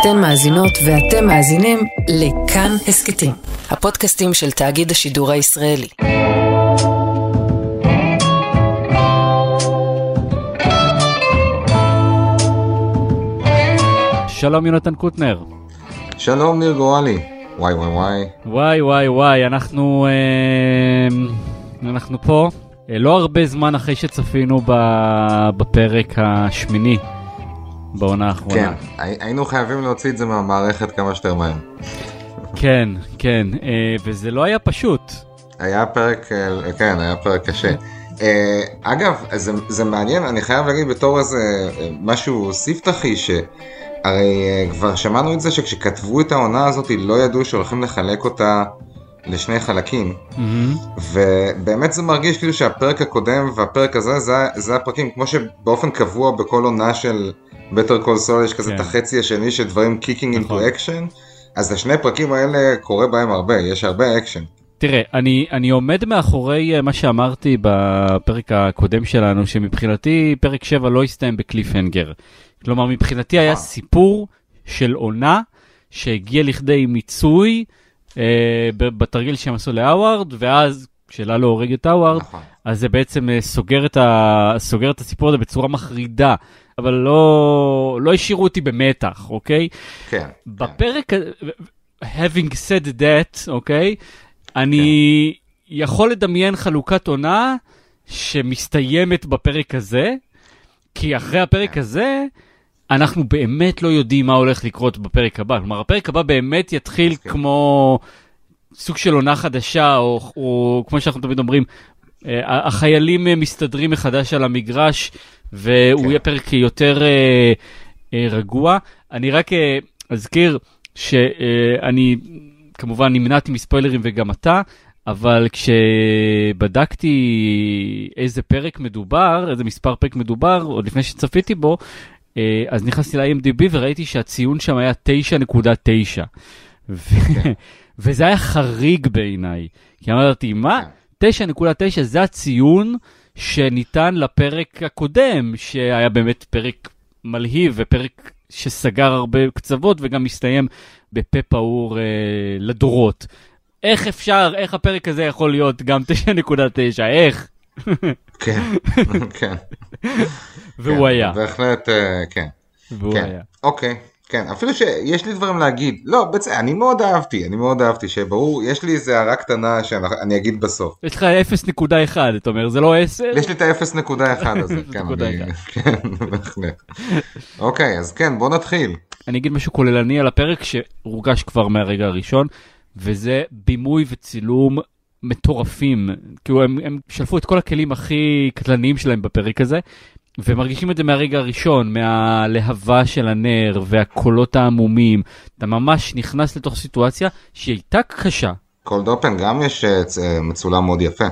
אתן מאזינות ואתם מאזינים לכאן הסכתים, הפודקאסטים של תאגיד השידור הישראלי. שלום יונתן קוטנר. שלום ניר גורלי. וואי וואי וואי. וואי וואי וואי, אנחנו, אה, אנחנו פה אה, לא הרבה זמן אחרי שצפינו בפרק השמיני בעונה האחרונה. כן, היינו חייבים להוציא את זה מהמערכת כמה שיותר מהר. כן, כן, אה, וזה לא היה פשוט. היה פרק, אה, כן, היה פרק קשה. אה, אגב, זה, זה מעניין, אני חייב להגיד בתור איזה משהו ספתחי, שהרי כבר שמענו את זה שכשכתבו את העונה הזאת לא ידעו שהולכים לחלק אותה לשני חלקים, mm-hmm. ובאמת זה מרגיש כאילו שהפרק הקודם והפרק הזה זה, זה הפרקים, כמו שבאופן קבוע בכל עונה של Better Call Saul יש כזה כן. את החצי השני של דברים kicking into action, אז השני פרקים האלה קורה בהם הרבה, יש הרבה אקשן. תראה, אני, אני עומד מאחורי אה, מה שאמרתי בפרק הקודם שלנו, שמבחינתי פרק 7 לא הסתיים ב cliffhanger. כלומר, מבחינתי היה סיפור של עונה שהגיע לכדי מיצוי אה, בתרגיל שהם עשו להאווארד, ואז כשללו הורג את האווארד, נכון. אז זה בעצם אה, סוגר את, ה... סוגר את הסיפור הזה בצורה מחרידה. אבל לא, לא השאירו אותי במתח, אוקיי? כן. בפרק, כן. having said that, אוקיי? אני כן. יכול לדמיין חלוקת עונה שמסתיימת בפרק הזה, כי אחרי הפרק כן. הזה, אנחנו באמת לא יודעים מה הולך לקרות בפרק הבא. כלומר, הפרק הבא באמת יתחיל כן. כמו סוג של עונה חדשה, או, או כמו שאנחנו תמיד אומרים, אה, החיילים מסתדרים מחדש על המגרש, והוא כן. יהיה פרק יותר אה, אה, רגוע. אני רק אה, אזכיר שאני כמובן נמנעתי מספוילרים וגם אתה, אבל כשבדקתי איזה פרק מדובר, איזה מספר פרק מדובר, עוד לפני שצפיתי בו, אה, אז נכנסתי ל-IMDb וראיתי שהציון שם היה 9.9. ו... כן. וזה היה חריג בעיניי, כי אמרתי, מה? 9.9 כן. זה הציון שניתן לפרק הקודם, שהיה באמת פרק מלהיב ופרק שסגר הרבה קצוות וגם מסתיים בפה פעור אה, לדורות. איך אפשר, איך הפרק הזה יכול להיות גם 9.9? איך? כן, כן. והוא כן, היה. בהחלט, אה, כן. והוא כן. היה. אוקיי. כן, אפילו שיש לי דברים להגיד. לא, בעצם, אני מאוד אהבתי, אני מאוד אהבתי, שברור, יש לי איזה הערה קטנה שאני אגיד בסוף. יש לך 0.1, אתה אומר, זה לא 10? יש לי את ה-0.1 הזה, כן, אני, כן, בהחלט. אוקיי, אז כן, בוא נתחיל. אני אגיד משהו כוללני על הפרק שהורגש כבר מהרגע הראשון, וזה בימוי וצילום מטורפים. כאילו, הם, הם שלפו את כל הכלים הכי קטלניים שלהם בפרק הזה, ומרגישים את זה מהרגע הראשון, מהלהבה של הנר והקולות העמומים. אתה ממש נכנס לתוך סיטואציה שהיא הייתה קשה. קולד אופן גם יש אה, אה, מצולם מאוד יפה.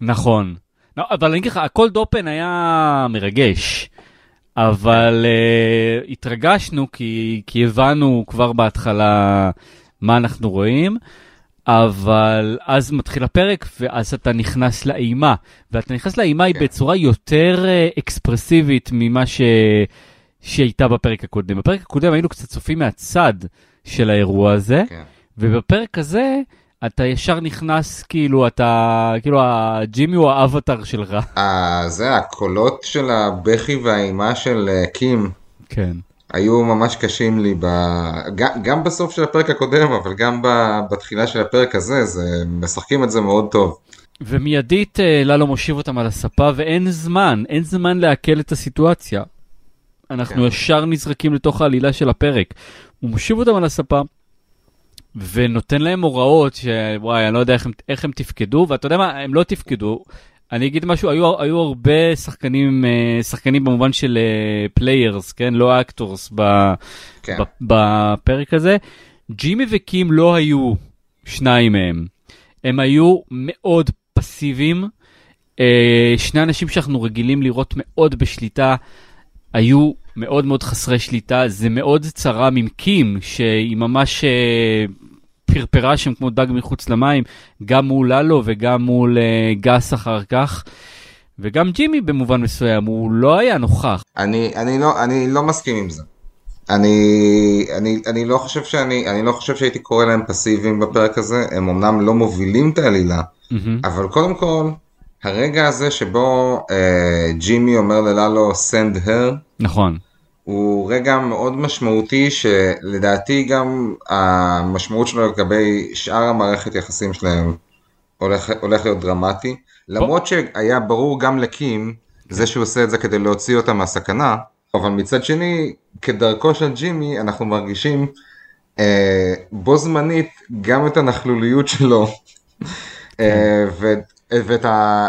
נכון. לא, אבל אני אגיד לך, הקולד אופן היה מרגש. אבל uh, התרגשנו כי, כי הבנו כבר בהתחלה מה אנחנו רואים. אבל אז מתחיל הפרק, ואז אתה נכנס לאימה. ואתה נכנס לאימה היא כן. בצורה יותר uh, אקספרסיבית ממה ש... שהייתה בפרק הקודם. בפרק הקודם היינו קצת צופים מהצד של האירוע הזה, כן. ובפרק הזה אתה ישר נכנס, כאילו, אתה, כאילו, הג'ימי הוא האבטר שלך. אה, זה הקולות של הבכי והאימה של uh, קים. כן. היו ממש קשים לי, ב... גם, גם בסוף של הפרק הקודם, אבל גם בתחילה של הפרק הזה, זה... משחקים את זה מאוד טוב. ומיידית אה, ללו מושיב אותם על הספה, ואין זמן, אין זמן לעכל את הסיטואציה. אנחנו כן. ישר נזרקים לתוך העלילה של הפרק. הוא מושיב אותם על הספה, ונותן להם הוראות שוואי, אני לא יודע איך הם, איך הם תפקדו, ואתה יודע מה, הם לא תפקדו. אני אגיד משהו, היו, היו הרבה שחקנים, אה, שחקנים במובן של players, כן? לא actors כן. בפרק הזה. ג'ימי וקים לא היו שניים מהם. הם היו מאוד פסיביים. אה, שני אנשים שאנחנו רגילים לראות מאוד בשליטה, היו מאוד מאוד חסרי שליטה. זה מאוד צרם עם קים, שהיא ממש אה, פרפרה שם כמו דג מחוץ למים, גם מול ללו וגם מול uh, גס אחר כך. וגם ג'ימי במובן מסוים, הוא לא היה נוכח. אני, אני, לא, אני לא מסכים עם זה. אני, אני, אני לא חושב שאני, אני לא חושב שהייתי קורא להם פסיביים בפרק הזה, הם אמנם לא מובילים את העלילה, מהמם. אבל קודם כל, הרגע הזה שבו אה, ג'ימי אומר ללalo send her, נכון. הוא רגע מאוד משמעותי שלדעתי גם המשמעות שלו לגבי שאר המערכת יחסים שלהם הולך, הולך להיות דרמטי. למרות שהיה ברור גם לקים זה שהוא עושה את זה כדי להוציא אותה מהסכנה, אבל מצד שני, כדרכו של ג'ימי, אנחנו מרגישים אה, בו זמנית גם את הנכלוליות שלו. אה, ו, ואת ה...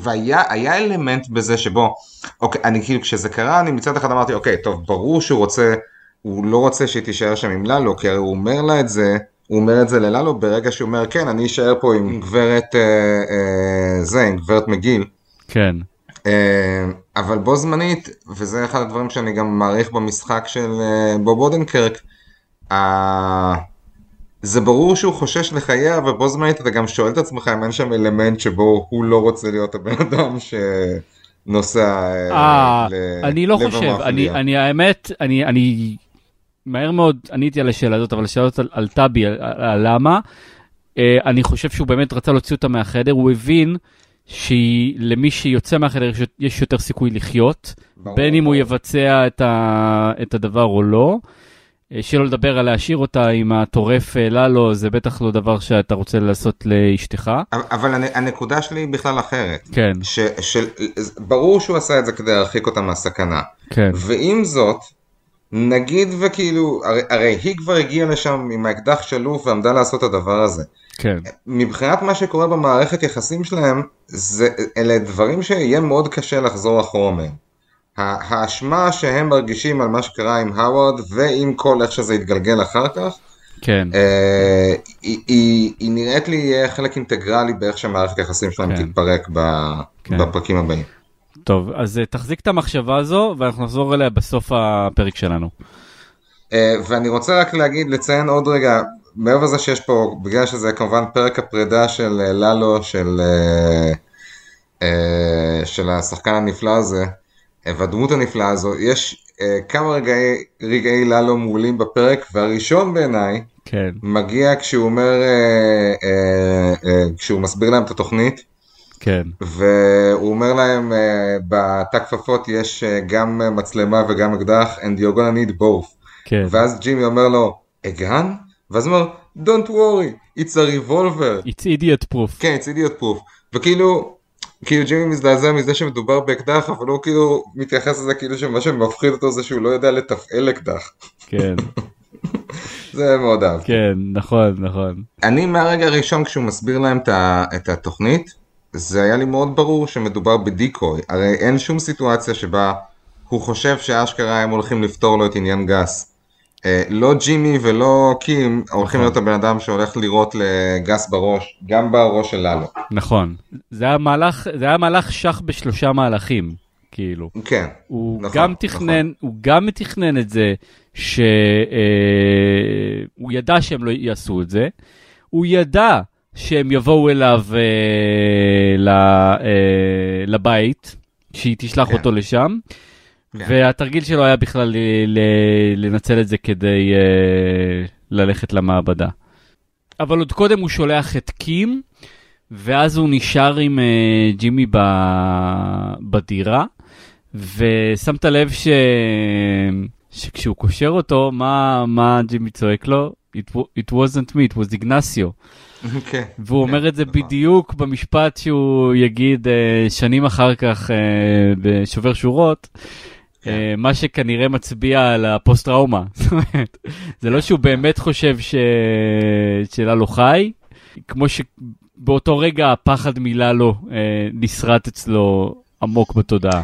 והיה היה אלמנט בזה שבו, אוקיי, אני כאילו כשזה קרה, אני מצד אחד אמרתי, אוקיי, טוב, ברור שהוא רוצה, הוא לא רוצה שהיא תישאר שם עם ללו, כי הרי הוא אומר לה את זה, הוא אומר את זה לללו ברגע שהוא אומר, כן, אני אשאר פה עם גברת, אה, אה, זה, עם גברת מגיל. כן. אה, אבל בו זמנית, וזה אחד הדברים שאני גם מעריך במשחק של אה, בוב אודנקרק, אה, זה ברור שהוא חושש לחייה, ובו זמנית אתה גם שואל את עצמך אם אין שם אלמנט שבו הוא לא רוצה להיות הבן אדם שנוסע אה, אה, ל- אני לא חושב. אני, אני האמת, אני, אני מהר מאוד עניתי על השאלה הזאת, אבל השאלה הזאת על טאבי, על, על למה. אה, אני חושב שהוא באמת רצה להוציא אותה מהחדר, הוא הבין שלמי שיוצא מהחדר יש- יותר סיכוי לחיות, ברור, בין אם הוא. יבצע את, ה, את הדבר או לא. אה, שלא לדבר על להשאיר אותה עם הטורף אה, ללו, זה בטח לא דבר שאתה רוצה לעשות לאשתך. אבל- אבל הנ- הנקודה שלי היא בכלל אחרת. כן, ש, של, ברור שהוא עשה את זה כדי להרחיק אותה מהסכנה. כן, ועם זאת, נגיד וכאילו, הרי, הרי היא כבר הגיעה לשם עם האקדח שלוף ועמדה לעשות את הדבר הזה. כן, מבחינת מה שקורה במערכת יחסים שלהם, זה, אלה דברים שיהיה מאוד קשה לחזור אחורה מהם. האשמה שהם מרגישים על מה שקרה עם האוורד ועם כל איך שזה יתגלגל אחר כך, כן, אה, היא, היא, היא נראית לי חלק אינטגרלי באיך שהמערכת היחסים שלהם כן. תתפרק ב, כן. בפרקים הבאים. טוב, אז אה, תחזיק את המחשבה הזו, ואנחנו נחזור אליה בסוף הפרק שלנו. אה, ואני רוצה רק להגיד, לציין עוד רגע, מעבר לזה שיש פה, בגלל שזה כמובן פרק הפרידה של אה, ללו, של, אה, אה, של השחקן הנפלא הזה, והדמות הנפלאה הזו, יש אה, כמה רגעי, רגעי ללו מעולים בפרק, והראשון בעיניי כן, מגיע כשהוא אומר, אה, אה, אה, כשהוא מסביר להם את התוכנית, כן, והוא אומר להם, אה, בתא כפפות יש אה, גם אה, מצלמה וגם אקדח, and you're gonna need both. כן. ואז ג'ימי אומר לו, אגן? ואז הוא אומר, Don't worry, it's a revolver. It's idiot proof. כן, it's idiot proof. וכאילו, כאילו ג'ימי מזדעזע מזה שמדובר באקדח, אבל הוא כאילו מתייחס לזה כאילו שמה שמפחיד אותו זה שהוא לא יודע לתפעל אקדח. כן, זה מאוד אהב. כן, נכון, נכון. אני מהרגע הראשון כשהוא מסביר להם את, התוכנית, זה היה לי מאוד ברור שמדובר בדיקוי. הרי אין שום סיטואציה שבה הוא חושב שאשכרה הם הולכים לפתור לו את עניין גס. אה, לא ג'ימי ולא קים הולכים להיות הבן אדם שהולך לירות לגס בראש, גם בראש של ללו. נכון. זה היה מהלך, זה היה מהלך שח בשלושה מהלכים, כאילו. כן, הוא נכון, גם תכנן, הוא גם תכנן את זה שהוא ידע שהם לא יעשו את זה, הוא ידע שהם יבואו אליו אה, ל, אה, לבית, שהיא תשלח כן. אותו לשם. והתרגיל שלו היה בכלל לנצל את זה כדי אה, ללכת למעבדה. אבל עוד קודם הוא שולח את קים, ואז הוא נשאר עם אה, ג'ימי ב, בדירה, ושמת לב ש... שכשהוא קושר אותו, מה, מה ג'ימי צועק לו? It, wa- it wasn't me, it was Ignacio. כן. והוא אומר את זה נכון. בדיוק במשפט שהוא יגיד אה, שנים אחר כך אה, בשובר שורות, כן. מה שכנראה מצביע על הפוסט-טראומה. זאת אומרת, זה לא שהוא באמת חושב ש... שללו חי, כמו שבאותו רגע הפחד מללו אה, נסרט אצלו עמוק בתודעה.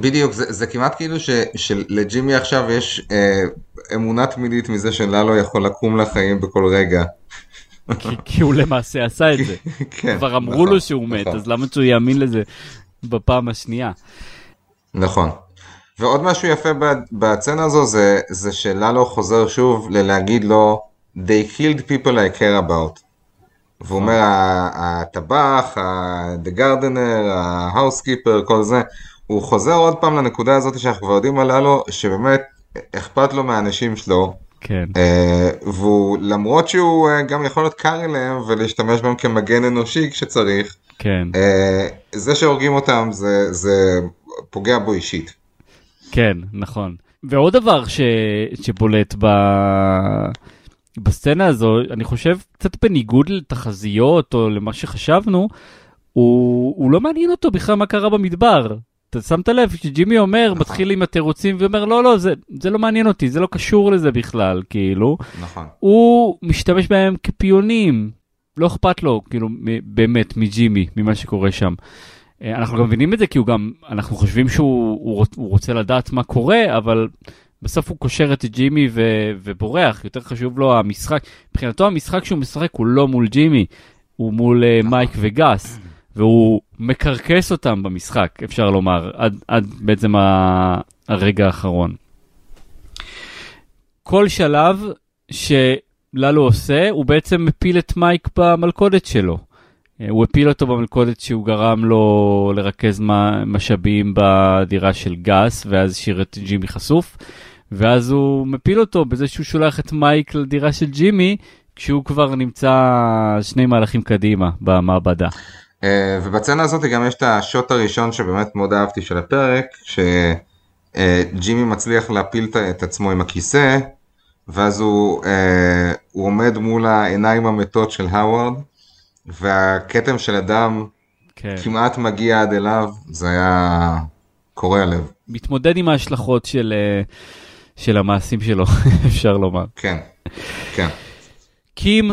בדיוק, זה, זה כמעט כאילו ש, שלג'ימי עכשיו יש אה, אמונה תמידית מזה שללו יכול לקום לחיים בכל רגע. כי, כי הוא למעשה עשה את זה. כן, כבר אמרו נכון, לו שהוא מת, נכון. אז למה שהוא יאמין לזה בפעם השנייה? נכון. ועוד משהו יפה ב- בסצנה הזו זה, זה שללו חוזר שוב ללהגיד לו They killed people I care about. והוא אומר ה- הטבח, the gardener, ה-housekeeper, כל זה. הוא חוזר עוד פעם לנקודה הזאת שאנחנו כבר יודעים על ללו, שבאמת אכפת לו מהאנשים שלו, כן. אה, והוא למרות שהוא אה, גם יכול להיות קר אליהם ולהשתמש בהם כמגן אנושי כשצריך, כן. אה, זה שהורגים אותם זה, זה פוגע בו אישית. כן, נכון. ועוד דבר ש... שבולט ב... בסצנה הזו, אני חושב קצת בניגוד לתחזיות או למה שחשבנו, הוא, הוא לא מעניין אותו בכלל מה קרה במדבר. אתה שמת לב שג'ימי אומר, נכון. מתחיל עם התירוצים ואומר, לא, לא, זה, זה לא מעניין אותי, זה לא קשור לזה בכלל, כאילו. נכון. הוא משתמש בהם כפיונים, לא אכפת לו, כאילו, באמת, מג'ימי, ממה שקורה שם. אה, אנחנו גם מבינים את זה כי הוא גם, אנחנו חושבים שהוא הוא, רוצ- הוא רוצה לדעת מה קורה, אבל בסוף הוא קושר את ג'ימי ו, ובורח, יותר חשוב לו המשחק. מבחינתו המשחק שהוא משחק הוא לא מול ג'ימי, הוא מול אה, מייק וגס, והוא מקרקס אותם במשחק, אפשר לומר, עד, עד בעצם ה, הרגע האחרון. כל שלב שללו עושה, הוא בעצם מפיל את מייק במלכודת שלו. אה, הוא הפיל אותו במלכודת שהוא גרם לו לרכז משאבים בדירה של גס, ואז השאיר את ג'ימי חשוף, ואז הוא מפיל אותו בזה שהוא שולח את מייק לדירה של ג'ימי, כשהוא כבר נמצא שני מהלכים קדימה במעבדה. אה, ובצנה הזאת גם יש את השוט הראשון שבאמת מאוד אהבתי של הפרק, שג'ימי מצליח להפיל את עצמו עם הכיסא, ואז הוא, אה, הוא עומד מול העיניים המתות של האווארד, והכתם של הדם כן. כמעט מגיע עד אליו, זה היה קורע לב. מתמודד עם ההשלכות של, אה, של המעשים שלו, אפשר לומר. כן, כן. קים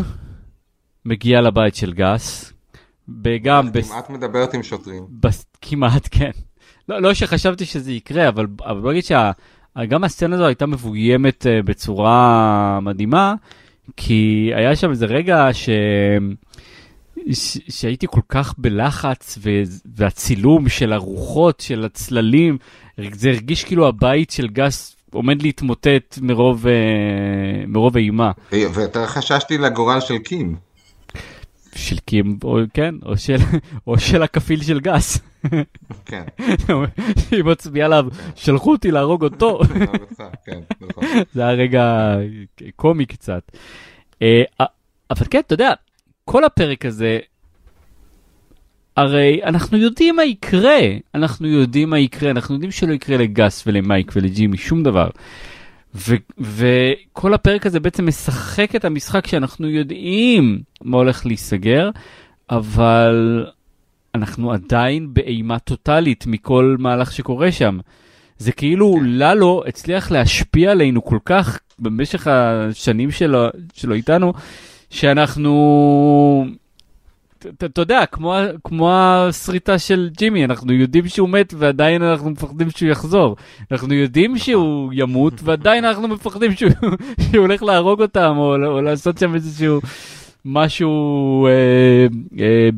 מגיע לבית של גס, וגם... בס... כמעט מדברת עם שוטרים. בס... כמעט, כן. לא, לא שחשבתי שזה יקרה, אבל, אבל בוא נגיד שגם הסצנה הזו הייתה מבוימת uh, בצורה מדהימה, כי היה שם איזה רגע ש... ש... שהייתי כל כך בלחץ, ו... והצילום של הרוחות, של הצללים, זה הרגיש כאילו הבית של גס עומד להתמוטט מרוב, uh, מרוב אימה. ויותר חששתי לגורל של קים. של קים, או, כן, או של, או של הכפיל של גס. כן. היא מצביעה עליו, שלחו אותי להרוג אותו. כן, נכון. זה היה רגע קומי קצת. אה, אבל כן, אתה יודע, כל הפרק הזה, הרי אנחנו יודעים מה יקרה, אנחנו יודעים מה יקרה, אנחנו יודעים שלא יקרה לגס ולמייק ולג'ימי שום דבר. ו- וכל הפרק הזה בעצם משחק את המשחק שאנחנו יודעים מה הולך להיסגר, אבל אנחנו עדיין באימה טוטאלית מכל מהלך שקורה שם. זה כאילו ללו הצליח להשפיע עלינו כל כך במשך השנים שלו, שלו איתנו, שאנחנו, אתה יודע, כמו, כמו הסריטה של ג'ימי, אנחנו יודעים שהוא מת ועדיין אנחנו מפחדים שהוא יחזור. אנחנו יודעים שהוא ימות ועדיין אנחנו מפחדים שהוא, שהוא הולך להרוג אותם או, או לעשות שם איזשהו משהו אה, אה,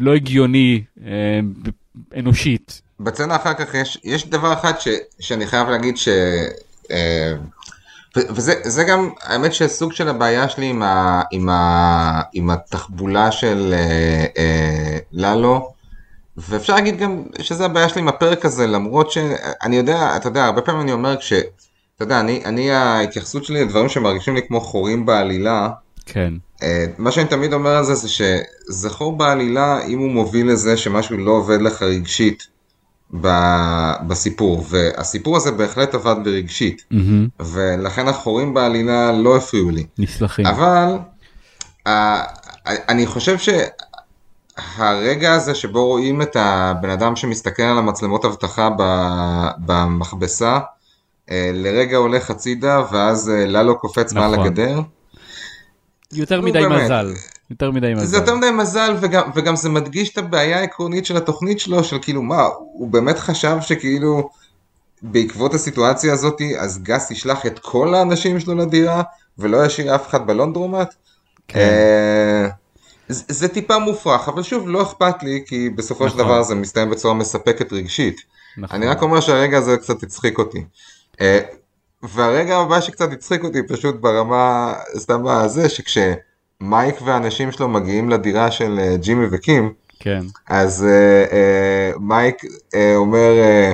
לא הגיוני אה, אנושית. בצנה אחר כך יש, יש דבר אחד ש, שאני חייב להגיד ש... אה, וזה זה גם, האמת שסוג של הבעיה שלי עם, ה, עם, ה, עם התחבולה של אה, אה, ללו, ואפשר להגיד גם שזה הבעיה שלי עם הפרק הזה, למרות שאני יודע, אתה יודע, הרבה פעמים אני אומר כש... אתה יודע, אני, אני ההתייחסות שלי לדברים שמרגישים לי כמו חורים בעלילה, כן. אה, מה שאני תמיד אומר על זה זה שזה חור בעלילה אם הוא מוביל לזה שמשהו לא עובד לך רגשית בסיפור, והסיפור הזה בהחלט עבד ברגשית, מהמם. ולכן החורים בעלילה לא הפריעו לי. נסלחים. אבל אני חושב שהרגע הזה שבו רואים את הבן אדם שמסתכל על המצלמות אבטחה במכבסה, אה, לרגע הולך הצידה ואז אה, ללו קופץ מעל נכון. הגדר. יותר מדי באמת. מזל. יותר מדי מזל. זה יותר מדי מזל וגם, וגם זה מדגיש את הבעיה העקרונית של התוכנית שלו של כאילו מה הוא באמת חשב שכאילו בעקבות הסיטואציה הזאתי אז גס ישלח את כל האנשים שלו לדירה ולא ישאיר אף אחד בלונדרומט. כן. אה, זה, זה טיפה מופרך אבל שוב לא אכפת לי כי בסופו של נכון. דבר זה מסתיים בצורה מספק רגשית. נכון. אני רק אומר שהרגע הזה קצת הצחיק אותי. אה, והרגע הבא שקצת הצחיק אותי פשוט ברמה, סתם הזה, שכשמייק והאנשים שלו מגיעים לדירה של אה, ג'ימי וקים, כן. אז אה, אה, מייק אה, אומר, אה,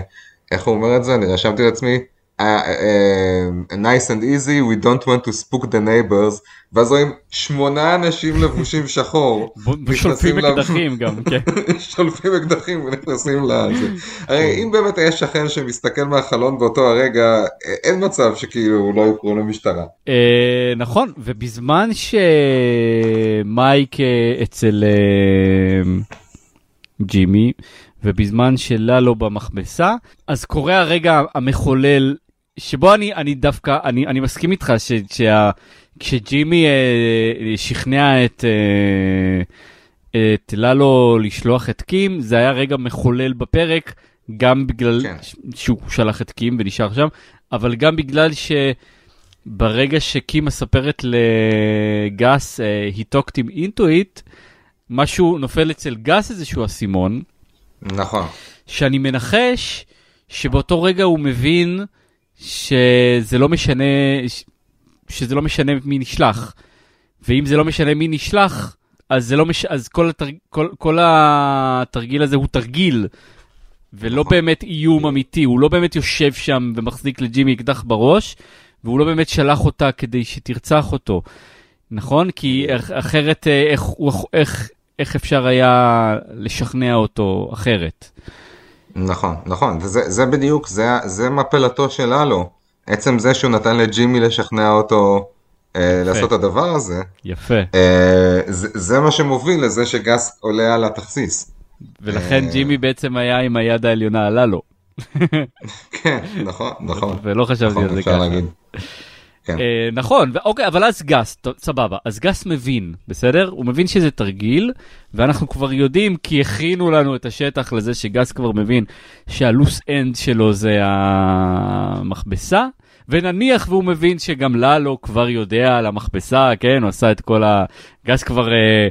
איך הוא אומר את זה? אני רשמתי לעצמי, uh, uh, nice and easy, we don't want to spook the neighbors, ואז רואים שמונה אנשים לבושים שחור. ושולפים אקדחים גם, כן. שולפים אקדחים ונכנסים לזה. הרי אם באמת היה שכן שמסתכל מהחלון באותו הרגע, אין מצב שכאילו לא יקראו למשטרה. נכון, ובזמן שמייק אצל ג'ימי, ובזמן שללו במכבסה, אז קורה הרגע המחולל, שבו אני, אני דווקא, אני, אני מסכים איתך ש, שה, כשג'ימי אה, שכנע את, אה, את ללו לשלוח את קים, זה היה רגע מחולל בפרק, גם בגלל כן. שהוא שלח את קים ונשאר שם, אבל גם בגלל שברגע שקים מספרת לגס, uh, he talked him into it, משהו נופל אצל גס איזשהו אסימון. נכון. שאני מנחש שבאותו רגע הוא מבין שזה לא משנה, שזה לא משנה מי נשלח. ואם זה לא משנה מי נשלח, אז, זה לא מש... אז כל, התרג... כל, כל התרגיל הזה הוא תרגיל, ולא נכון. באמת איום אמיתי, הוא לא באמת יושב שם ומחזיק לג'ימי אקדח בראש, והוא לא באמת שלח אותה כדי שתרצח אותו. נכון? כי אחרת אה, איך, איך, איך אפשר היה לשכנע אותו אחרת. נכון, נכון, וזה בדיוק, זה, זה מפלתו של הלו. עצם זה שהוא נתן לג'ימי לשכנע אותו אה, לעשות את הדבר הזה. יפה. אה, זה, זה מה שמוביל לזה שגס עולה על התכסיס. ולכן אה... ג'ימי בעצם היה עם היד העליונה על הלו. כן, נכון, נכון. ולא חשבתי נכון, על זה ככה. כן. אה, נכון, אוקיי, אבל אז גס, סבבה, אז גס מבין, בסדר? הוא מבין שזה תרגיל, ואנחנו כבר יודעים, כי הכינו לנו את השטח לזה שגס כבר מבין שה loose end שלו זה המכבסה, ונניח והוא מבין שגם ללו כבר יודע על המכבסה, כן? הוא עשה את כל ה... גס כבר... אה,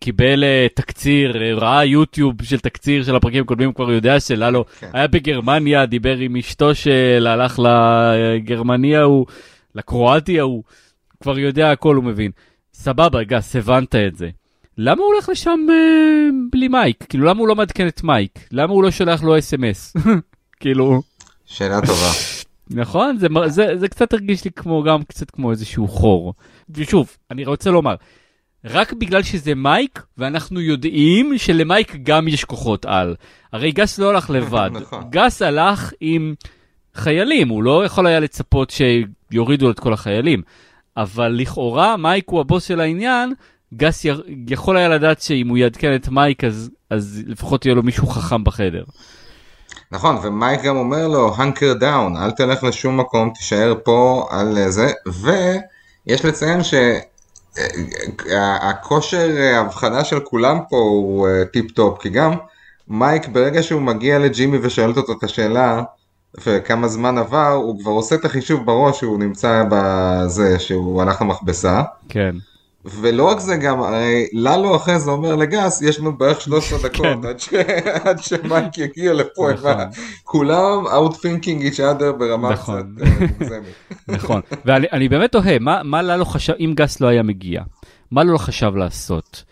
קיבל uh, תקציר, uh, ראה יוטיוב של תקציר של הפרקים הקודמים, כבר יודע שללו כן. היה בגרמניה, דיבר עם אשתו של הלך לגרמניה, הוא לקרואטי ההוא, כבר יודע הכל, הוא מבין. סבבה, גס, הבנת את זה. למה הוא הולך לשם אה, בלי מייק? כאילו, למה הוא לא מעדכן את מייק? למה הוא לא שולח לו אס.אם.אס? כאילו... שאלה טובה. נכון? זה, זה, זה קצת הרגיש לי כמו, גם קצת כמו איזשהו חור. ושוב, אני רוצה לומר, רק בגלל שזה מייק, ואנחנו יודעים שלמייק גם יש כוחות על. הרי גס לא הלך לבד. נכון. גס הלך עם חיילים, הוא לא יכול היה לצפות שיורידו את כל החיילים. אבל לכאורה מייק הוא הבוס של העניין, גס י... יכול היה לדעת שאם הוא יעדכן את מייק אז, אז לפחות יהיה לו מישהו חכם בחדר. נכון, ומייק גם אומר לו, hunker down, אל תלך לשום מקום, תישאר פה על זה, ויש לציין שהכושר ההבחנה של כולם פה הוא טיפ טופ, כי גם מייק ברגע שהוא מגיע לג'ימי ושואלת אותו את השאלה, וכמה זמן עבר, הוא כבר עושה את החישוב בראש שהוא נמצא בזה, שהוא הלך למכבסה. כן. ולא רק זה גם, הרי ללו אחרי זה אומר לגס, יש לנו בערך 13 דקות כן. עד, ש... עד שמייק יגיע לפה, נכון. כולם outthinking each other ברמה נכון. קצת אה, מוגזמת. נכון, ואני באמת תוהה, מה, מה ללו חשב, אם גס לא היה מגיע, מה ללו חשב לעשות?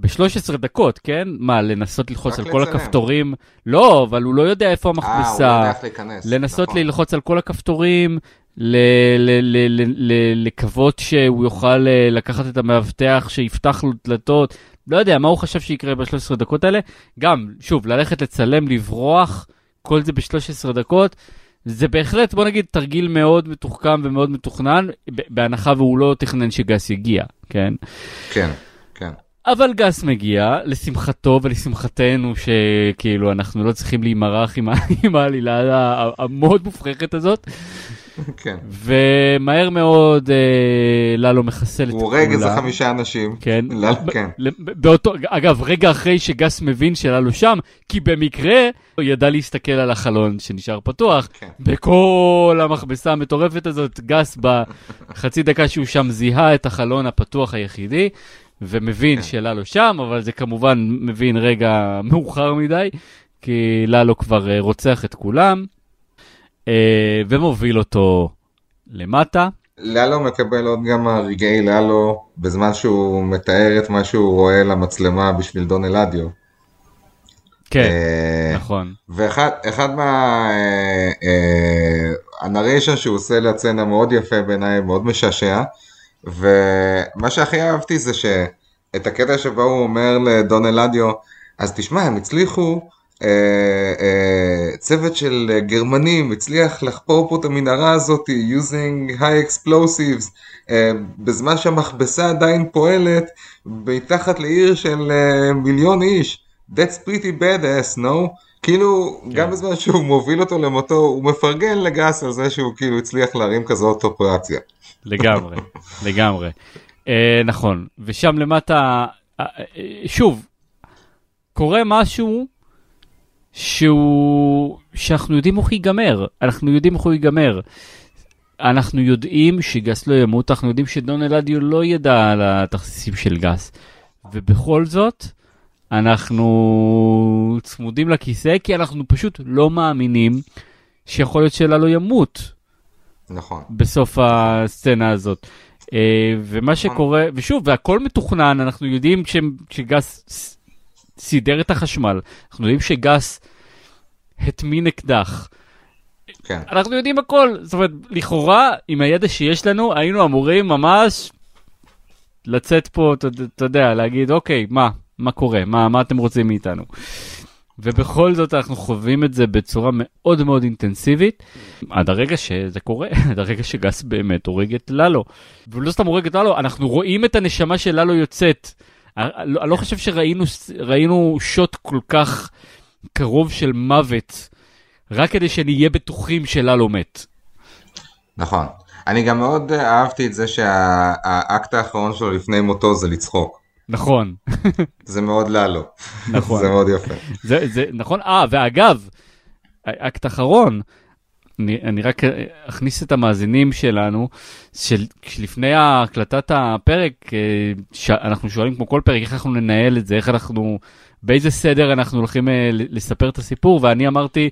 ב-13 דקות, כן? מה, לנסות ללחוץ על כל הכפתורים? לא, אבל הוא לא יודע איפה המכבסה. אה, הוא לא יודע איך להיכנס. לנסות נכון. ללחוץ על כל הכפתורים, לקוות שהוא יוכל אה, לקחת את המאבטח שיפתח לו דלתות. לא יודע, מה הוא חשב שיקרה ב-13 דקות האלה? גם, שוב, ללכת לצלם, לברוח, כל זה ב-13 דקות. זה בהחלט, בוא נגיד, תרגיל מאוד מתוחכם ומאוד מתוכנן, בהנחה והוא לא תכנן שגס יגיע, כן? כן. כן. אבל גס מגיע, לשמחתו ולשמחתנו שכאילו אנחנו לא צריכים להימרח עם, עם העלילה המאוד מופרכת הזאת. כן. ומהר מאוד אה, ללו מחסל את כולם. הוא הורג איזה חמישה אנשים. כן. ללו, כן. באותו, אגב, רגע אחרי שגס מבין שללו שם, כי במקרה הוא ידע להסתכל על החלון שנשאר פתוח. כן. בכל המכבסה המטורפת הזאת, גס בחצי דקה שהוא שם זיהה את החלון הפתוח היחידי. ומבין כן. שללו שם, אבל זה כמובן מבין רגע מאוחר מדי, כי ללו כבר אה, רוצח את כולם, אה, ומוביל אותו למטה. ללו מקבל עוד גם רגעי ללו בזמן שהוא מתאר את מה שהוא רואה למצלמה בשביל דון אלדיו. כן, אה, נכון. ואחד מה... הנריישן שהוא עושה לצנה מאוד יפה בעיניי, מאוד משעשע, ומה שהכי אהבתי זה שאת הקטע שבו הוא אומר לדון אלדיו, אז תשמע, הם הצליחו, אה, אה, צוות של גרמנים הצליח לחפור פה את המנהרה הזאת using high explosives, אה, בזמן שהמכבסה עדיין פועלת, מתחת לעיר של אה, מיליון איש. That's pretty badass, no? כאילו, כן. גם בזמן שהוא מוביל אותו למותו, הוא מפרגן לגס על זה שהוא כאילו הצליח להרים כזאת אופרציה. לגמרי, לגמרי. אה, נכון, ושם למטה, אה, אה, שוב, קורה משהו שהוא, שאנחנו יודעים איך הוא ייגמר, אנחנו יודעים איך הוא ייגמר. אנחנו יודעים שגס לא ימות, אנחנו יודעים שדון אלדיו לא ידע על התכסיסים של גס. ובכל זאת, אנחנו צמודים לכיסא כי אנחנו פשוט לא מאמינים שיכול להיות שאלה לא ימות. נכון. בסוף הסצנה הזאת. אה, ומה נכון. שקורה, ושוב, והכל מתוכנן, אנחנו יודעים שגס סידר את החשמל, אנחנו יודעים שגס הטמין אקדח. כן. אנחנו יודעים הכל, זאת אומרת, לכאורה, עם הידע שיש לנו, היינו אמורים ממש לצאת פה, אתה יודע, להגיד, אוקיי, מה, מה קורה, מה, מה אתם רוצים מאיתנו. ובכל זאת אנחנו חווים את זה בצורה מאוד מאוד אינטנסיבית, עד הרגע שזה קורה, עד הרגע שגס באמת הורג את ללו. ולא סתם הורג את ללו, אנחנו רואים את הנשמה של ללו יוצאת. אני לא חושב שראינו שוט כל כך קרוב של מוות, רק כדי שנהיה בטוחים שללו מת. נכון. אני גם מאוד אהבתי את זה שהאקט האחרון שלו לפני מותו זה לצחוק. נכון. זה מאוד לאלו. נכון. זה מאוד יפה. זה, זה נכון, אה, ואגב, אקט אחרון, אני, אני רק אכניס את המאזינים שלנו, של, שלפני הקלטת הפרק, אה, ש, אנחנו שואלים כמו כל פרק, איך אנחנו ננהל את זה, איך אנחנו, באיזה סדר אנחנו הולכים אה, לספר את הסיפור, ואני אמרתי,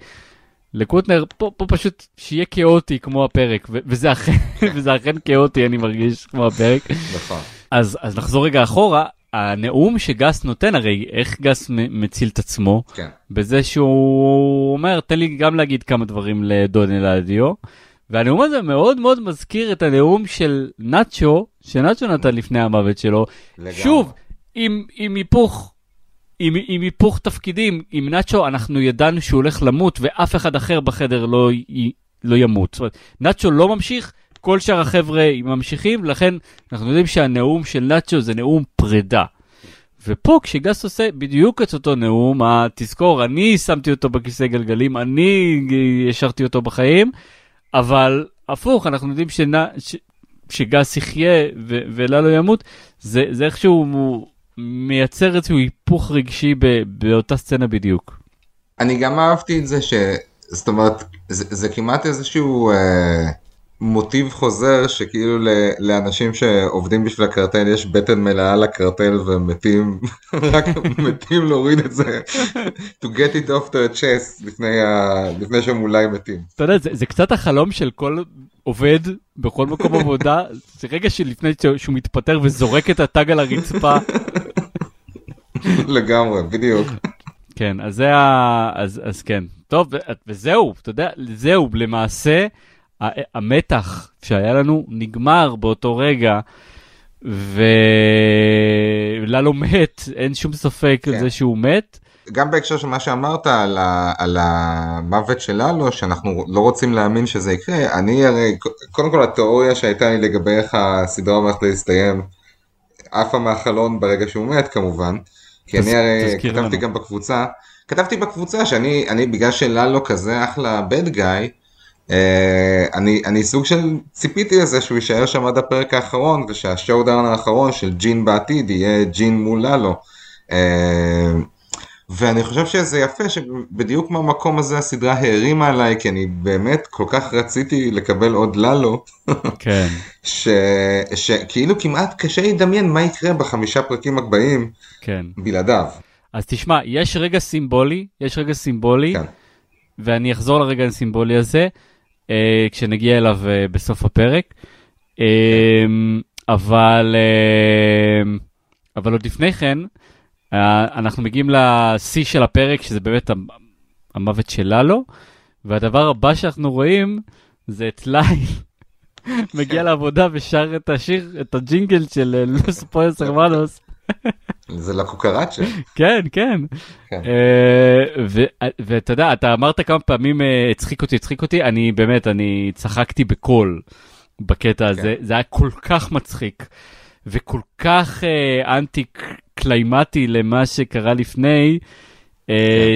לקוטנר, פה, פה פשוט שיהיה כאוטי כמו הפרק, ו- וזה אכן, וזה אכן כאוטי, אני מרגיש כמו הפרק. נכון. אז, אז נחזור רגע אחורה, הנאום שגס נותן, הרי איך גס מציל את עצמו? כן. בזה שהוא אומר, תן לי גם להגיד כמה דברים לדון אלדיו. והנאום הזה מאוד מאוד מזכיר את הנאום של נאצ'ו, שנאצ'ו נתן לפני המוות שלו. לגמרי. שוב, עם, עם היפוך. עם, עם היפוך תפקידים, עם נאצ'ו אנחנו ידענו שהוא הולך למות ואף אחד אחר בחדר לא, י, לא ימות. זאת אומרת, נאצ'ו לא ממשיך, כל שאר החבר'ה ממשיכים, לכן אנחנו יודעים שהנאום של נאצ'ו זה נאום פרידה. ופה כשגס עושה בדיוק את אותו נאום, תזכור, אני שמתי אותו בכיסא גלגלים, אני השארתי אותו בחיים, אבל הפוך, אנחנו יודעים. ש... שגס יחיה ו... ולא ימות, זה, זה איכשהו מייצר איזשהו היפוך רגשי ב... באותה סצנה בדיוק. אני גם אהבתי את זה ש... זאת אומרת, זה, זה כמעט איזשהו... אה... מוטיב חוזר שכאילו לאנשים שעובדים בשביל הקרטל יש בטן מלאה לקרטל ומתים רק מתים להוריד את זה to get it off the chest לפני, ה... לפני שהם אולי מתים. אתה יודע זה, זה קצת החלום של כל עובד בכל מקום עבודה זה רגע שלפני שהוא מתפטר וזורק את הטאג על הרצפה. לגמרי בדיוק. כן אז זה ה... אז, אז כן טוב וזהו אתה יודע זהו למעשה. המתח שהיה לנו נגמר באותו רגע, וללו מת, אין שום ספק כן. על זה שהוא מת. גם בהקשר של מה שאמרת על, ה, על המוות של ללו, שאנחנו לא רוצים להאמין שזה יקרה, אני הרי, קודם כל התיאוריה שהייתה לי לגבי איך הסדרה הולכת להסתיים, עפה מהחלון ברגע שהוא מת כמובן, כי תז, אני הרי כתבתי לנו. גם בקבוצה, כתבתי בקבוצה שאני, בגלל שללו כזה אחלה bad guy, אה, אני, אני סוג של ציפיתי לזה שהוא יישאר שם עד הפרק האחרון ושהשואו דאון האחרון של ג'ין בעתיד יהיה ג'ין מול ללו. אה, ואני חושב שזה יפה שבדיוק מהמקום הזה הסדרה הערימה עליי כי אני באמת כל כך רציתי לקבל עוד ללו. כן. ש, שכאילו כמעט קשה לדמיין מה יקרה בחמישה פרקים הבאים כן. בלעדיו. אז תשמע, יש רגע סימבולי, יש רגע סימבולי, כן. ואני אחזור לרגע הסימבולי הזה. אה, כשנגיע אליו אה, בסוף הפרק. אה, אבל, אה, אבל עוד לפני כן, אה, אנחנו מגיעים לשיא של הפרק, שזה באמת המוות של ללו, והדבר הבא שאנחנו רואים, זה את ליל. מגיע לעבודה ושר את השיר, את הג'ינגל של אה, לוס פויוס הרמנוס. זה לקוקרצ'ה. כן, כן. כן. אה, ו- ואתה יודע, אתה אמרת כמה פעמים אה, הצחיק אותי, הצחיק אותי, אני באמת, אני צחקתי בקול בקטע הזה, זה היה כל כך מצחיק וכל כך אה, אנטי קליימטי למה שקרה לפני, אה,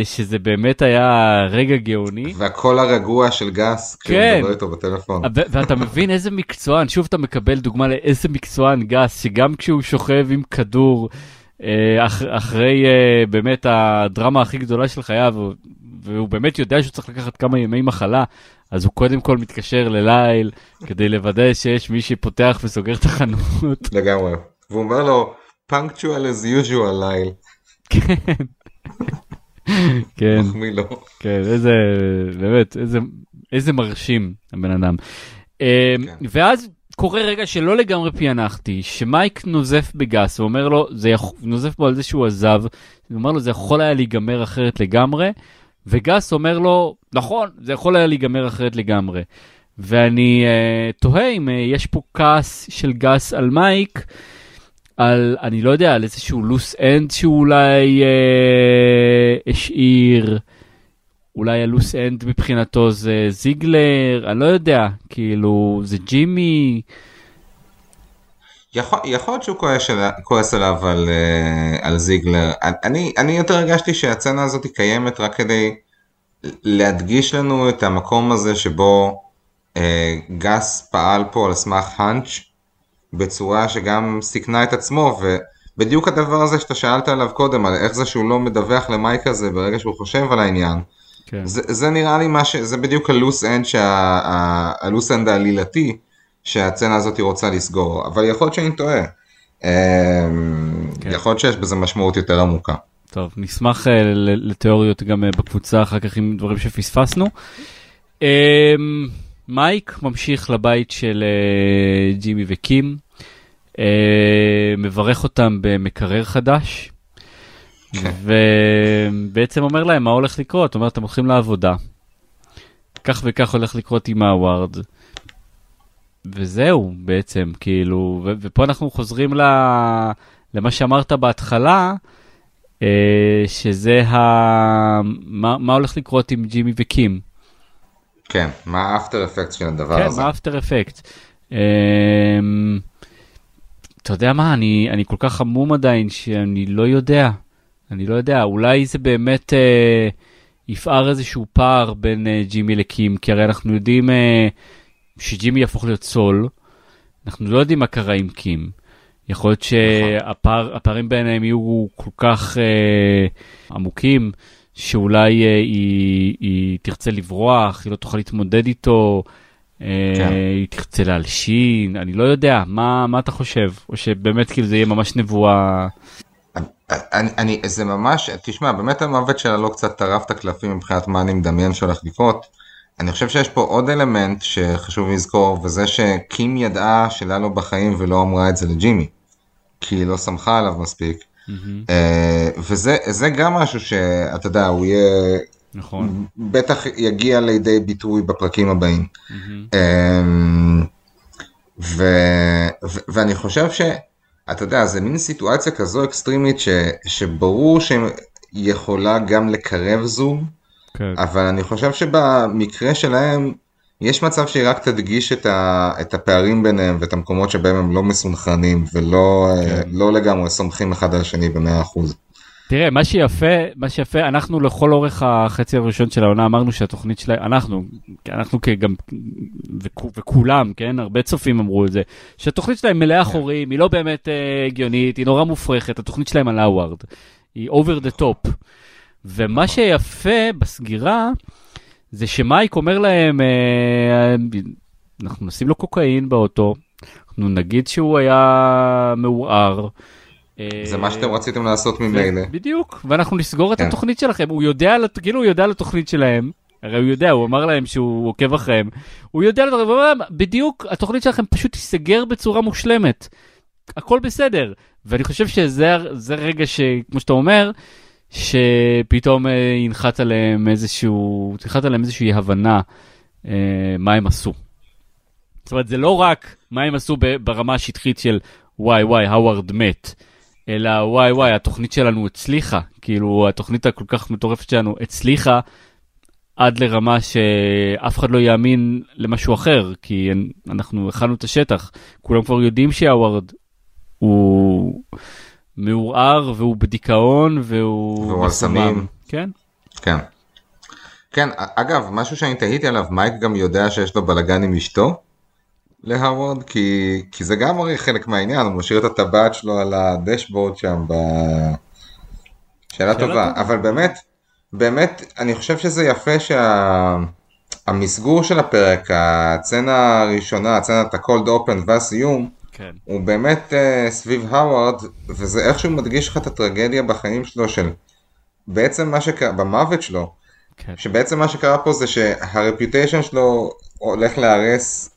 שזה באמת היה רגע גאוני. והקול הרגוע של גס, כשהוא כן. מדבר איתו בטלפון. ואתה מבין איזה מקצוען, שוב אתה מקבל דוגמה לאיזה מקצוען גס, שגם כשהוא שוכב עם כדור אה, אח- אחרי אה, באמת הדרמה הכי גדולה של חייו, הוא- והוא באמת יודע שהוא צריך לקחת כמה ימי מחלה, אז הוא קודם כל מתקשר לליל כדי לוודא שיש מי שפותח וסוגר את החנות. לגמרי. והוא אומר לו, punctual as usual ליל. כן, מחמיא לו. כן, איזה, באמת, איזה, איזה מרשים הבן אדם. אה, כן. ואז קורה רגע שלא לגמרי פענחתי, שמייק נוזף בגס, הוא אומר לו, זה יכ... נוזף בו על זה שהוא עזב, הוא אומר לו, זה יכול היה להיגמר אחרת לגמרי, וגס אומר לו, נכון, זה יכול היה להיגמר אחרת לגמרי. ואני uh, תוהה אם uh, יש פה כעס של גס על מייק, על, אני לא יודע, על איזשהו loose end שהוא אולי uh, השאיר, אולי ה loose end מבחינתו זה זיגלר, אני לא יודע, כאילו, זה ג'ימי, יכול, יכול להיות שהוא כועס, על, כועס עליו על, אה, על זיגלר. אני, אני יותר הרגשתי שהסצנה הזאת קיימת רק כדי להדגיש לנו את המקום הזה שבו אה, גס פעל פה על סמך hunch בצורה שגם סיכנה את עצמו ובדיוק הדבר הזה שאתה שאלת עליו קודם על איך זה שהוא לא מדווח למייק הזה ברגע שהוא חושב על העניין כן. זה, זה נראה לי מה ש... זה בדיוק ה loose end, שה... ה loose end העלילתי שהסצנה הזאת רוצה לסגור, אבל יכול להיות שאני טועה. אמ, כן. יכול להיות שיש בזה משמעות יותר עמוקה. טוב, נשמח אה, לתיאוריות גם אה, בקבוצה אחר כך עם דברים שפספסנו. אמ, מייק ממשיך לבית של אה, ג'ימי וקים, אה, מברך אותם במקרר חדש, כן. ובעצם אומר להם מה הולך לקרות, אומר אתם הולכים לעבודה, כך וכך הולך לקרות עם האווארד. וזהו בעצם, כאילו, ו- ופה אנחנו חוזרים ל... למה שאמרת בהתחלה, אה, שזה ה... מה, מה הולך לקרות עם ג'ימי וקים. כן, מה האפטר אפקט של הדבר כן, הזה? מה אפטר אפקט. אתה יודע מה, אני, אני כל כך עמום עדיין שאני לא יודע. אני לא יודע, אולי זה באמת אה, יפער איזשהו פער בין אה, ג'ימי לקים, כי הרי אנחנו יודעים אה, שג'ימי יהפוך להיות סול, אנחנו לא יודעים מה קרה עם קים. יכול להיות שהפערים ביניהם יהיו כל כך אה, עמוקים, שאולי אה, היא, היא תרצה לברוח, היא לא תוכל להתמודד איתו, אה, כן. היא תרצה להלשין, אני לא יודע, מה, מה אתה חושב? או שבאמת כאילו זה יהיה ממש נבואה... אני, אני, זה ממש, תשמע, באמת המוות שלה לא קצת טרף את הקלפים מבחינת מה אני מדמיין שהולך לקרות. אני חושב שיש פה עוד אלמנט שחשוב לזכור, וזה שקים ידעה שלנו בחיים ולא אמרה את זה לג'ימי. כי היא לא סמכה עליו מספיק. מהמם, אה, וזה זה גם משהו שאתה יודע, הוא יהיה, נכון. בטח יגיע לידי ביטוי בפרקים הבאים. מהמם, אמ, ו, ו, ואני חושב שאתה יודע, זה מין סיטואציה כזו אקסטרימית ש, שברור שהיא יכולה גם לקרב זוג, כן. אבל אני חושב שבמקרה שלהם יש מצב שהיא רק תדגיש את, ה, את הפערים ביניהם ואת המקומות שבהם הם לא מסונכרנים ולא כן. לא לגמרי סומכים אחד על השני במאה אחוז. תראה, מה שיפה, מה שיפה, אנחנו לכל אורך החצי הראשון של העונה אמרנו שהתוכנית שלהם, אנחנו, אנחנו כגם, וכו- וכולם, כן, הרבה צופים אמרו את זה, שהתוכנית שלהם מלאה חורים, היא לא באמת אה, הגיונית, היא נורא מופרכת, התוכנית שלהם על האווארד, היא over the top. ומה שיפה בסגירה, זה שמייק אומר להם, אה, אנחנו נשים לו קוקאין באוטו, אנחנו נגיד שהוא היה מעורער. זה אה, מה שאתם רציתם לעשות ממילא. בדיוק, ואנחנו נסגור את כן. התוכנית שלכם. הוא יודע, כאילו הוא יודע על התוכנית שלהם, הרי הוא יודע, הוא אמר להם שהוא עוקב אחריהם. הוא יודע בדיוק, התוכנית שלכם פשוט תיסגר בצורה מושלמת. הכל בסדר. ואני חושב שזה זה רגע שכמו שאתה אומר, שפתאום אה, ינחת עליהם איזשהו, תנחת עליהם איזושהי הבנה אה, מה הם עשו. זאת אומרת, זה לא רק מה הם עשו ברמה השטחית של וואי וואי, האווארד מת, אלא וואי וואי, התוכנית שלנו הצליחה. כאילו, התוכנית הכל כך מטורפת שלנו הצליחה עד לרמה שאף אחד לא יאמין למשהו אחר, כי אנחנו הכנו את השטח. כולם כבר יודעים שהאווארד הוא מעורער והוא בדיכאון והוא... והוא על סמים. כן. כן. כן, אגב, משהו שאני תהיתי עליו, מייק גם יודע שיש לו בלאגן עם אשתו להרווארד, כי, כי זה גם הרי חלק מהעניין, הוא משאיר את הטבעת שלו על הדשבורד שם ב... שאלה טובה, טוב. אבל באמת, באמת, אני חושב שזה יפה שהמסגור שה... של הפרק, הצצנה הראשונה, הצצנת ה-cold open והסיום, כן. הוא באמת uh, סביב האווארד, וזה איכשהו מדגיש לך את הטרגדיה בחיים שלו של בעצם מה שקרה, במוות שלו, כן. שבעצם מה שקרה פה זה שהרפיוטיישן שלו הולך להיהרס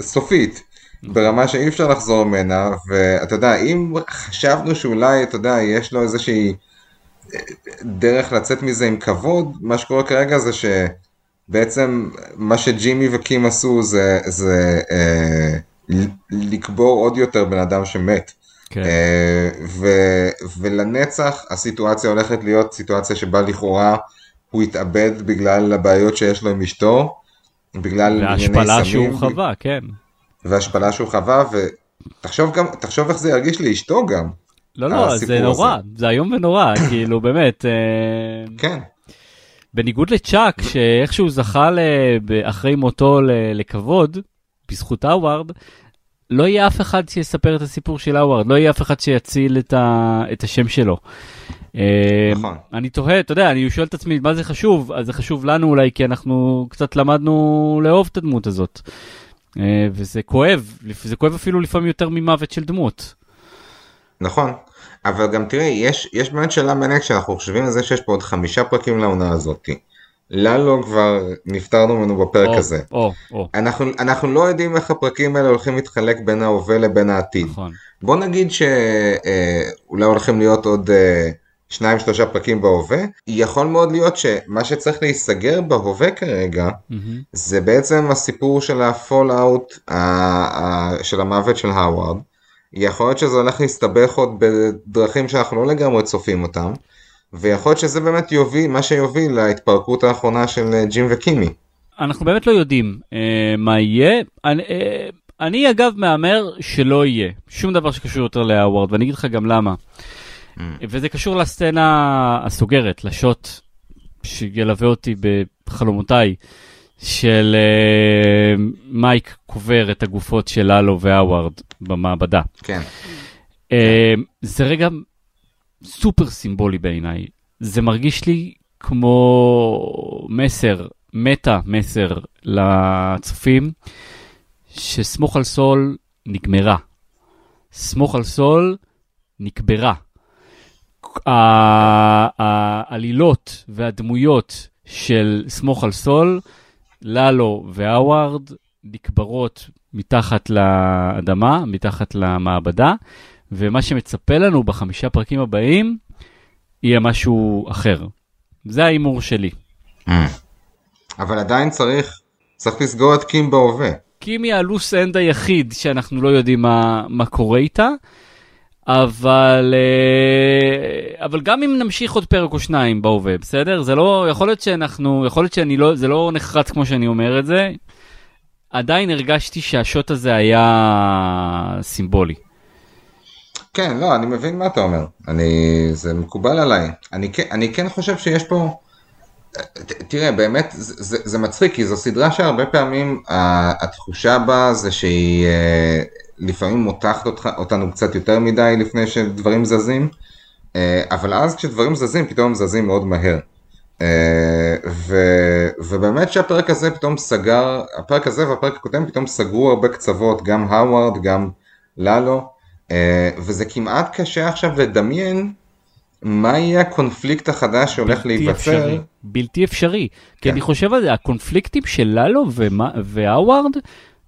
סופית, ברמה שאי אפשר לחזור ממנה, ואתה יודע, אם חשבנו שאולי, אתה יודע, יש לו איזושהי אה, דרך לצאת מזה עם כבוד, מה שקורה כרגע זה שבעצם מה שג'ימי וקים עשו זה, זה אה, לקבור עוד יותר בן אדם שמת. כן. אה, ו, ולנצח הסיטואציה הולכת להיות סיטואציה שבה לכאורה הוא התאבד בגלל הבעיות שיש לו עם אשתו, בגלל ענייני סמים. וההשפלה שהוא חווה, כן. והשפלה שהוא חווה, ותחשוב גם, תחשוב איך זה ירגיש לאשתו גם. לא, לא, זה נורא, הזה. זה איום ונורא, כאילו, באמת. אה, כן. בניגוד לצ'אק, שאיכשהו זכה אחרי מותו לכבוד, בזכות האווארד, לא יהיה אף אחד שיספר את הסיפור של האווארד, לא יהיה אף אחד שיציל את, ה, את השם שלו. אה, נכון. אני תוהה, אתה יודע, אני שואל את עצמי מה זה חשוב, אז זה חשוב לנו אולי כי אנחנו קצת למדנו לאהוב את הדמות הזאת. אה, וזה כואב, זה כואב אפילו לפעמים יותר ממוות של דמות. נכון, אבל גם תראי, יש, יש באמת שאלה מעניינת כשאנחנו חושבים על זה שיש פה עוד חמישה פרקים לעונה הזאתי. ללו כבר נפטרנו ממנו בפרק או, הזה. או, או. אנחנו, אנחנו לא יודעים איך הפרקים האלה הולכים להתחלק בין ההווה לבין העתיד. נכון. בוא נגיד שאולי אה, הולכים להיות עוד אה, שניים שלושה פרקים בהווה. יכול מאוד להיות שמה שצריך להיסגר בהווה כרגע mm-hmm. זה בעצם הסיפור של הפול אאוט של המוות של האווארד. יכול להיות שזה הולך להסתבך עוד בדרכים שאנחנו לא לגמרי צופים אותם. ויכול להיות שזה באמת יוביל, מה שיוביל להתפרקות האחרונה של אה, ג'ים וקימי. אנחנו באמת לא יודעים אה, מה יהיה. אני, אה, אני אגב מהמר שלא יהיה שום דבר שקשור יותר להווארד, ואני אגיד לך גם למה. Mm. וזה קשור לסצנה הסוגרת, לשוט שילווה אותי בחלומותיי, של אה, מייק קובר את הגופות של ללו והווארד במעבדה. כן. אה, זה רגע סופר סימבולי בעיניי. זה מרגיש לי כמו מסר, מטה מסר לצופים, שסמוך על סול נגמרה. סמוך על סול נקברה. העלילות והדמויות של סמוך על סול, ללו והאווארד נקברות מתחת לאדמה, מתחת למעבדה, ומה שמצפה לנו בחמישה פרקים הבאים, יהיה משהו אחר. זה ההימור שלי. Mm. אבל עדיין צריך, צריך לסגור את קים בהווה. קים היא הלוס אנד היחיד שאנחנו לא יודעים מה, מה קורה איתה, אבל, אה, אבל גם אם נמשיך עוד פרק או שניים בהווה, בסדר? זה לא, יכול להיות שאנחנו, יכול להיות שאני לא, זה לא נחרץ כמו שאני אומר את זה. עדיין הרגשתי שהשוט הזה היה סימבולי. כן, לא, אני מבין מה אתה אומר. אני, זה מקובל עליי. אני, אני כן חושב שיש פה... תראה, באמת, זה, זה, זה מצחיק, כי זו סדרה שהרבה פעמים התחושה בה זה שהיא אה, לפעמים מותחת אותך, אותנו קצת יותר מדי לפני שדברים זזים, אה, אבל אז כשדברים זזים, פתאום הם זזים מאוד מהר. אה, ו, ובאמת שהפרק הזה פתאום סגר, הפרק הזה והפרק הקודם פתאום סגרו הרבה קצוות, גם האווארד, גם ללו. אה, וזה כמעט קשה עכשיו לדמיין מה יהיה הקונפליקט החדש שהולך להיווצר. אפשרי, בלתי אפשרי. כן. כי אני חושב על זה, הקונפליקטים של ללו והאווארד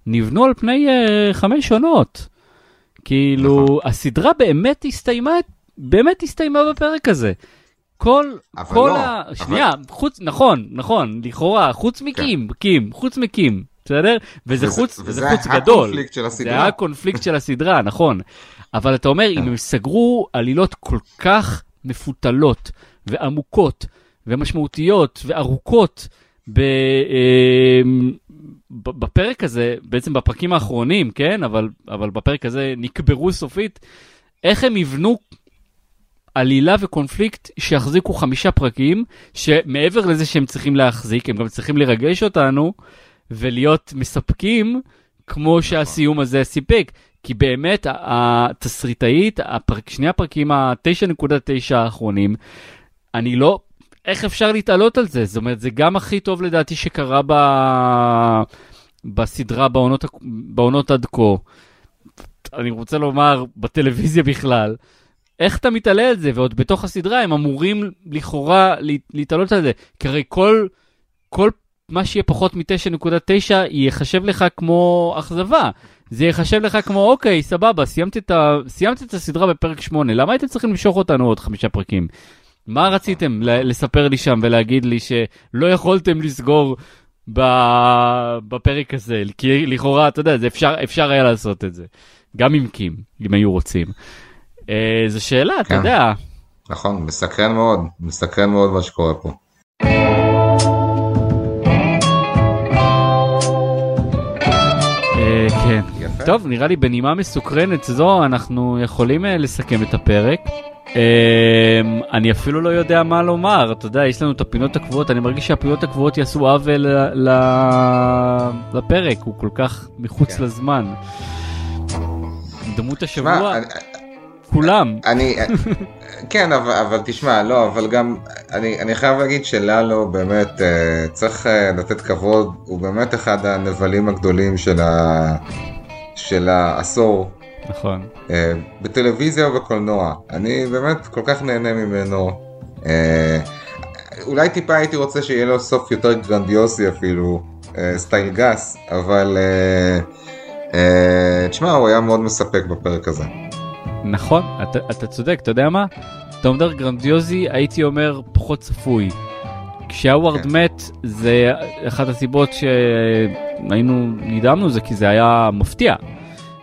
נבנו על פני uh, חמש עונות. כאילו, נכון. הסדרה באמת הסתיימה, באמת הסתיימה בפרק הזה. כל, כל לא, ה... שנייה, אבל... חוץ, נכון, נכון, לכאורה, חוץ מקים, כן. קים, חוץ מקים. בסדר? וזה וזה- חוץ, וזה זה חוץ גדול. זה הקונפליקט של הסדרה, נכון. אבל אתה אומר, אם הם סגרו עלילות כל כך מפותלות ועמוקות ומשמעותיות וארוכות אה, ב- בפרק הזה, בעצם בפרקים האחרונים, כן? אבל, אבל בפרק הזה נקברו סופית, איך הם יבנו עלילה וקונפליקט שיחזיקו חמישה פרקים, שמעבר לזה שהם צריכים להחזיק, הם גם צריכים לרגש אותנו ולהיות מספקים, כמו שהסיום הזה סיפק. כי באמת התסריטאית, הפרק, שני הפרקים ה-9.9 האחרונים, אני לא, איך אפשר להתעלות על זה? זאת אומרת, זה גם הכי טוב לדעתי שקרה ב... בסדרה בעונות, בעונות עד כה. אני רוצה לומר, בטלוויזיה בכלל. איך אתה מתעלה על זה? ועוד בתוך הסדרה הם אמורים לכאורה להת- להתעלות על זה. כי הרי כל, כל מה שיהיה פחות מ-9.9 ייחשב לך כמו אכזבה. זה ייחשב לך כמו, אוקיי, סבבה, סיימת את, ה... סיימת את הסדרה בפרק 8, למה הייתם צריכים למשוך אותנו עוד חמישה פרקים? מה רציתם לספר לי שם ולהגיד לי שלא יכולתם לסגור ב... בפרק הזה? כי לכאורה, אתה יודע, זה אפשר, אפשר היה לעשות את זה. גם עם קים, אם היו רוצים. אה, זו שאלה, אתה כן. יודע. נכון, מסקרן מאוד, מסקרן מאוד מה שקורה פה. כן. יפה. טוב, נראה לי בנימה מסוקרנת זו אנחנו יכולים אה, לסכם את הפרק. אה, אני אפילו לא יודע מה לומר, אתה יודע, יש לנו את הפינות הקבועות, אני מרגיש שהפינות הקבועות יעשו עוול לפרק, הוא כל כך מחוץ כן. לזמן. דמות השבוע, אני- כולם. אני, כן, אבל, אבל תשמע, לא, אבל גם, אני, אני חייב להגיד שללו באמת, אה, צריך אה, לתת כבוד, הוא באמת אחד הנבלים הגדולים של, ה, של העשור, נכון. אה, בטלוויזיה ובקולנוע. אני באמת כל כך נהנה ממנו. אה, אולי טיפה הייתי רוצה שיהיה לו סוף יותר גרנדיוסי אפילו, אה, סטייל גס, אבל אה, אה, תשמע, הוא היה מאוד מספק בפרק הזה. נכון, אתה, אתה צודק, אתה יודע מה? אתה אומר גרנדיוזי, הייתי אומר פחות צפוי. כשהווארד כן. מת, זה אחת הסיבות שהיינו, נדהמנו זה כי זה היה מפתיע.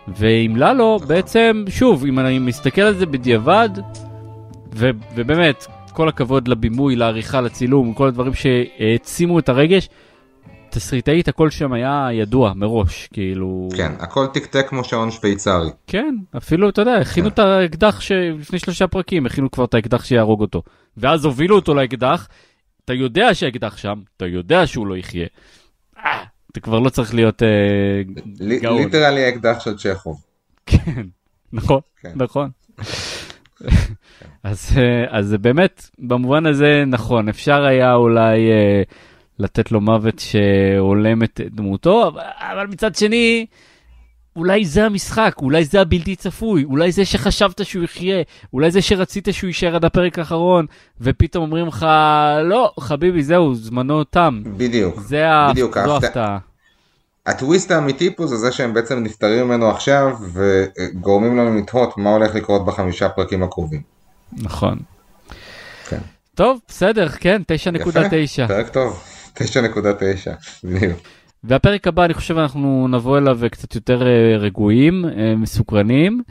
ועם ללו, נכון. בעצם, שוב, אם אני מסתכל על זה בדיעבד, ו, ובאמת, כל הכבוד לבימוי, לעריכה, לצילום, כל הדברים שהעצימו את הרגש, תסריטאית, הכל שם היה ידוע מראש, כאילו... כן, הכל תקתק כמו שעון שוויצרי. כן, אפילו, אתה יודע, הכינו כן. את האקדח שלפני שלושה פרקים, הכינו כבר את האקדח שיהרוג אותו. ואז הובילו אותו לאקדח, אתה יודע שהאקדח שם, אתה יודע שהוא לא יחיה. אה, אתה כבר לא צריך להיות אה, גאון. ליטרלי האקדח של צ'כוב. כן, נכון, כן. נכון. אז, אה, אז באמת, במובן הזה נכון, אפשר היה אולי אה, לתת לו מוות שהולם את דמותו, אבל, אבל מצד שני, אולי זה המשחק, אולי זה הבלתי צפוי, אולי זה שחשבת שהוא יחיה, אולי זה שרצית שהוא יישאר עד הפרק האחרון, ופתאום אומרים לך, לא, חביבי, זהו, זמנו תם. בדיוק. זה. בדיוק, זו ההפתעה. ההפתעה. הטוויסט האמיתי פה זה זה שהם בעצם נפטרים ממנו עכשיו וגורמים לנו לתהות מה הולך לקרות בחמישה פרקים הקרובים. נכון. כן. טוב, בסדר, כן, 9.9. פרק טוב, 9.9. בדיוק. והפרק הבא, אני חושב אנחנו נבוא אליו קצת יותר אה, רגועים, אה, מסוקרנים.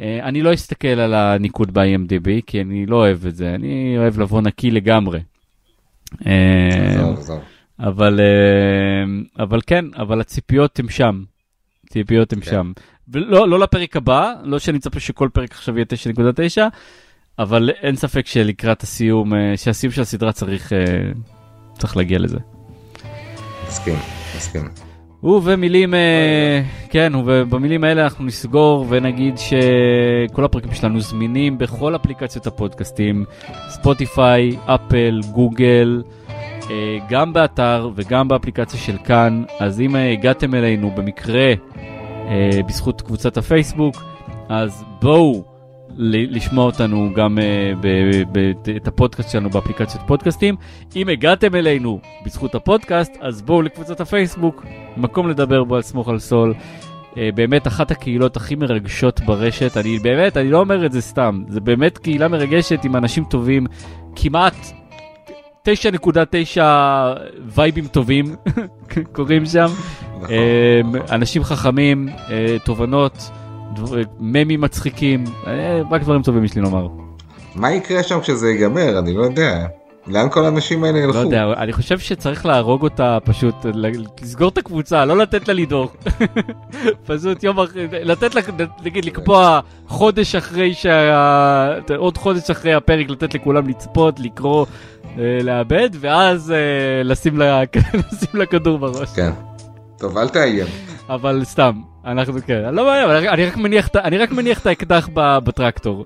אה, אני לא אסתכל על הניקוד ב-IMDb, כי אני לא אוהב את זה, אני אוהב לבוא נקי לגמרי. אה. אבל, אה, אבל כן, אבל הציפיות הן שם. ציפיות הן כן. שם. ולא לא לפרק הבא, לא שאני מצפה שכל פרק עכשיו יהיה 9.9, אבל אין ספק שלקראת הסיום, אה, שהסיום של הסדרה צריך, אה, צריך להגיע לזה. מסכים, מסכים. ובמילים, אה, כן, ובמילים האלה אנחנו נסגור ונגיד שכל הפרקים שלנו זמינים בכל אפליקציות הפודקאסטים, ספוטיפיי, אפל, גוגל, אה, גם באתר וגם באפליקציה של כאן. אז אם הגעתם אלינו במקרה אה, בזכות קבוצת הפייסבוק, אז בואו לשמוע אותנו גם אה, את הפודקאסט שלנו באפליקציות פודקאסטים. אם הגעתם אלינו בזכות הפודקאסט, אז בואו לקבוצת הפייסבוק, מקום לדבר בו על סמוך על סול. אה, באמת אחת הקהילות הכי מרגשות ברשת, אני באמת, אני לא אומר את זה סתם, זה באמת קהילה מרגשת עם אנשים טובים, כמעט 9.9 וייבים טובים קורים שם. נכון. אמ, אנשים חכמים, אה, תובנות, דבר- ממים מצחיקים, אה, רק דברים טובים יש לי לומר. מה יקרה שם כשזה ייגמר? אני לא יודע. לאן כל האנשים האלה ילכו? לא יודע, אני חושב שצריך להרוג אותה פשוט, לסגור את הקבוצה, לא לתת לה לדהור. פשוט יום אחרי, לתת לה, נגיד, לקבוע חודש אחרי שה... עוד חודש אחרי הפרק, לתת לכולם לצפות, לקרוא, אה, לאבד, ואז אה, לשים לה לשים לה כדור בראש. כן. טוב, אל תאיים. אבל סתם, אנחנו כן, לא מאיים, אני- אני רק מניח את ה- אני רק מניח את האקדח ב- בטרקטור.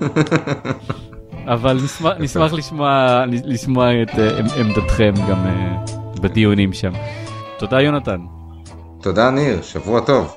אבל נשמח- נשמח לשמוע לשמוע את אה, עמ- עמדתכם גם אה, בדיונים שם. תודה יונתן. תודה, ניר. שבוע טוב.